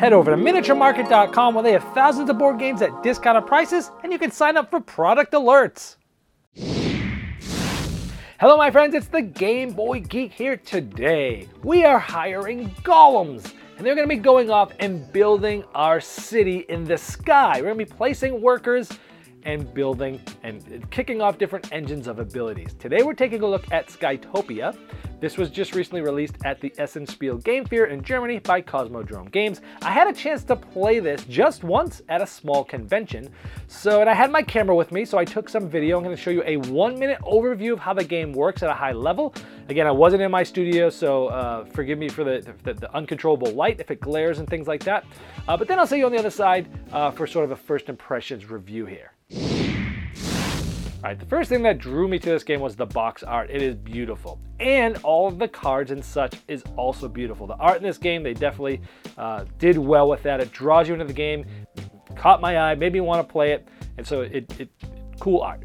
Head over to miniaturemarket.com where they have thousands of board games at discounted prices and you can sign up for product alerts. Hello, my friends, it's the Game Boy Geek here today. We are hiring golems, and they're gonna be going off and building our city in the sky. We're gonna be placing workers and building and kicking off different engines of abilities. Today we're taking a look at Skytopia. This was just recently released at the Essen Spiel Game Fair in Germany by Cosmodrome Games. I had a chance to play this just once at a small convention. So, and I had my camera with me, so I took some video. I'm gonna show you a one minute overview of how the game works at a high level. Again, I wasn't in my studio, so uh, forgive me for the, the, the, uncontrollable light if it glares and things like that. Uh, but then I'll see you on the other side uh, for sort of a first impressions review here. All right, the first thing that drew me to this game was the box art. It is beautiful. And all of the cards and such is also beautiful. The art in this game, they definitely uh, did well with that. It draws you into the game, caught my eye, made me want to play it. And so it, it cool art.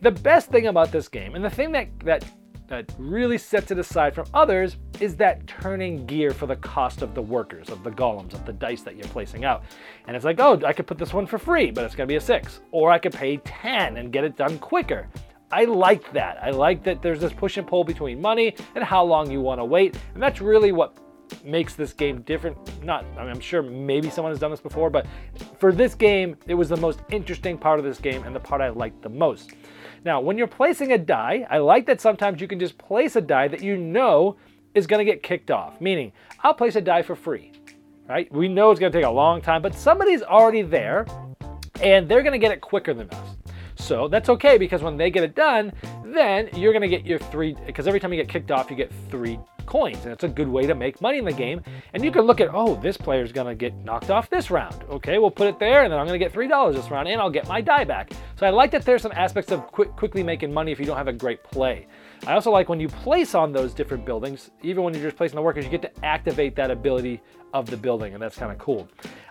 The best thing about this game, and the thing that, that that really sets it aside from others is that turning gear for the cost of the workers, of the golems, of the dice that you're placing out. And it's like, oh, I could put this one for free, but it's gonna be a six. Or I could pay 10 and get it done quicker. I like that. I like that there's this push and pull between money and how long you wanna wait. And that's really what makes this game different. Not, I I'm sure maybe someone has done this before, but for this game, it was the most interesting part of this game and the part I liked the most. Now, when you're placing a die, I like that sometimes you can just place a die that you know is going to get kicked off. Meaning, I'll place a die for free, right? We know it's going to take a long time, but somebody's already there and they're going to get it quicker than us. So that's okay because when they get it done, then you're to get your three, because every time you get kicked off, you get three coins. And it's a good way to make money in the game. And you can look at, oh, this player's to get knocked off this round. Okay, we'll put it there, and then I'm to get $3 this round, and I'll get my die back. So I like that there's some aspects of quick, quickly making money if you don't have a great play. I also like when you place on those different buildings, even when you're just placing the workers, you get to activate that ability of the building, and that's kind of cool.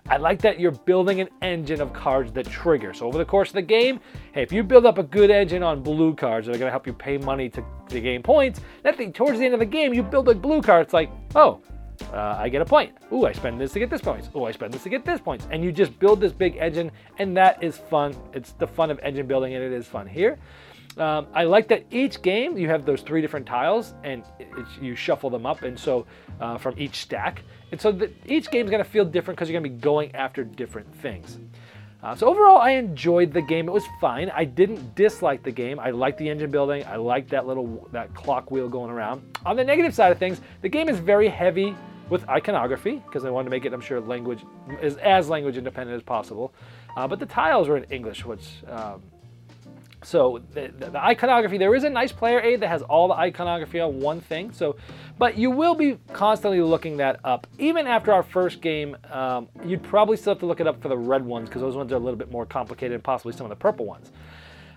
I like that you're building an engine of cards that trigger. So over the course of the game, hey, if you build up a good engine on blue cards that are going to help you pay money to, to gain points, that thing, towards the end of the game, you build a blue card. It's like, oh, uh, I get a point. Ooh, I spend this to get this points. Ooh, I spend this to get this points. And you just build this big engine, and that is fun. It's the fun of engine building, and it is fun here. Um, I like that each game you have those three different tiles and you shuffle them up, and so uh, from each stack. And so the, each game is going to feel different because you're going to be going after different things. Uh, so overall, I enjoyed the game. It was fine. I didn't dislike the game. I liked the engine building. I liked that little that clock wheel going around. On the negative side of things, the game is very heavy with iconography because I wanted to make it, I'm sure, language is as language independent as possible. Uh, but the tiles were in English, which um, so the, the, the, iconography, there is a nice player aid that has all the iconography on one thing. So, but you will be constantly looking that up. Even after our first game, um, you'd probably still have to look it up for the red ones because those ones are a little bit more complicated and possibly some of the purple ones.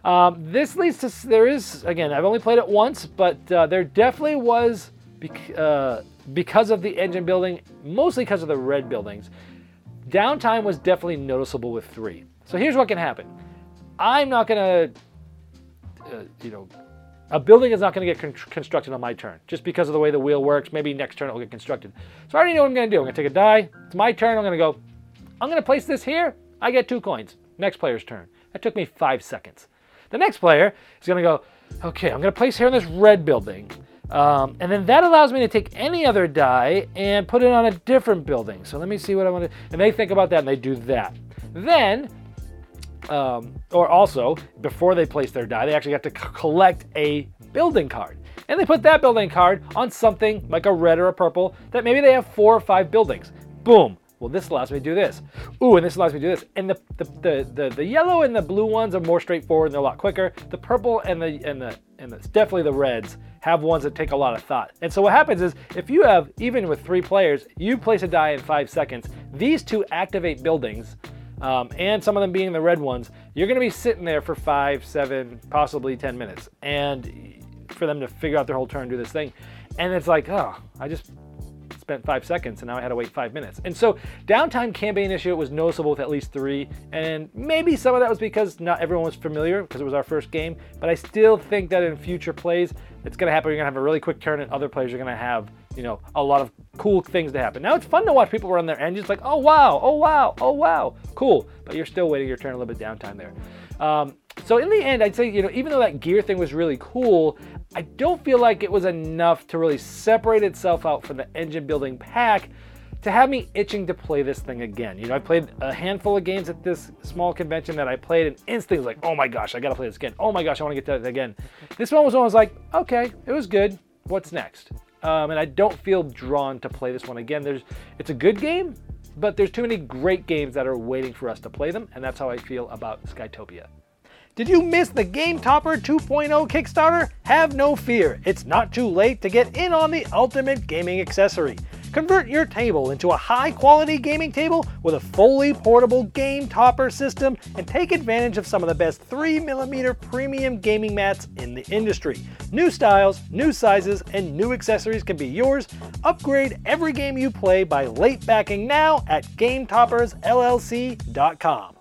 Um, this leads to, there is, again, I've only played it once, but uh, there definitely was, bec- uh, because of the engine building, mostly because of the red buildings, downtime was definitely noticeable with three. So here's what can happen. I'm not uh, you know, a building is not going to get con- constructed on my turn just because of the way the wheel works. Maybe next turn it will get constructed. So I already know what I'm going to do. I'm going to take a die. It's my turn. I'm going to go. I'm going to place this here. I get two coins. Next player's turn. That took me five seconds. The next player is going to go. Okay, I'm going to place here in this red building. Um, and then that allows me to take any other die and put it on a different building. So let me see what I want to. And they think about that and they do that. Then um, or also, before they place their die, they actually have to c- collect a building card. And they put that building card on something like a red or a purple that maybe they have four or five buildings. Boom. Well, this allows me to do this. Ooh, and this allows me to do this. And the the, the, the, the yellow and the blue ones are more straightforward and they're a lot quicker. The purple and the and the and the, definitely the reds have ones that take a lot of thought. And so what happens is if you have even with three players, you place a die in five seconds. These two activate buildings um, and some of them being the red ones, you're going to be sitting there for five, seven, possibly 10 minutes. And for them to figure out their whole turn, do this thing. And it's like, oh, I just spent five seconds and now I had to wait five minutes. And so downtime an issue. It was noticeable with at least three. And maybe some of that was because not everyone was familiar because it was our first game. But I still think that in future plays, it's going to happen. You're going to have a really quick turn and other players are going to have you know, a lot of cool things to happen. Now it's fun to watch people run their engines like, oh wow, oh wow, oh wow, cool. But you're still waiting your turn, a little bit downtime there. Um, so in the end, I'd say, you know, even though that gear thing was really cool, I don't feel like it was enough to really separate itself out from the engine building pack to have me itching to play this thing again. You know, I played a handful of games at this small convention that I played and instantly was like, oh my gosh, I gotta play this again. Oh my gosh, I wanna get that again. This one was was like, okay, it was good. What's next? Um, and I don't feel drawn to play this one again. There's, it's a good game, but there's too many great games that are waiting for us to play them, and that's how I feel about Skytopia. Did you miss the Game Topper 2.0 Kickstarter? Have no fear, it's not too late to get in on the ultimate gaming accessory. Convert your table into a high quality gaming table with a fully portable game topper system and take advantage of some of the best 3mm premium gaming mats in the industry. New styles, new sizes, and new accessories can be yours. Upgrade every game you play by late backing now at GameToppersLLC.com.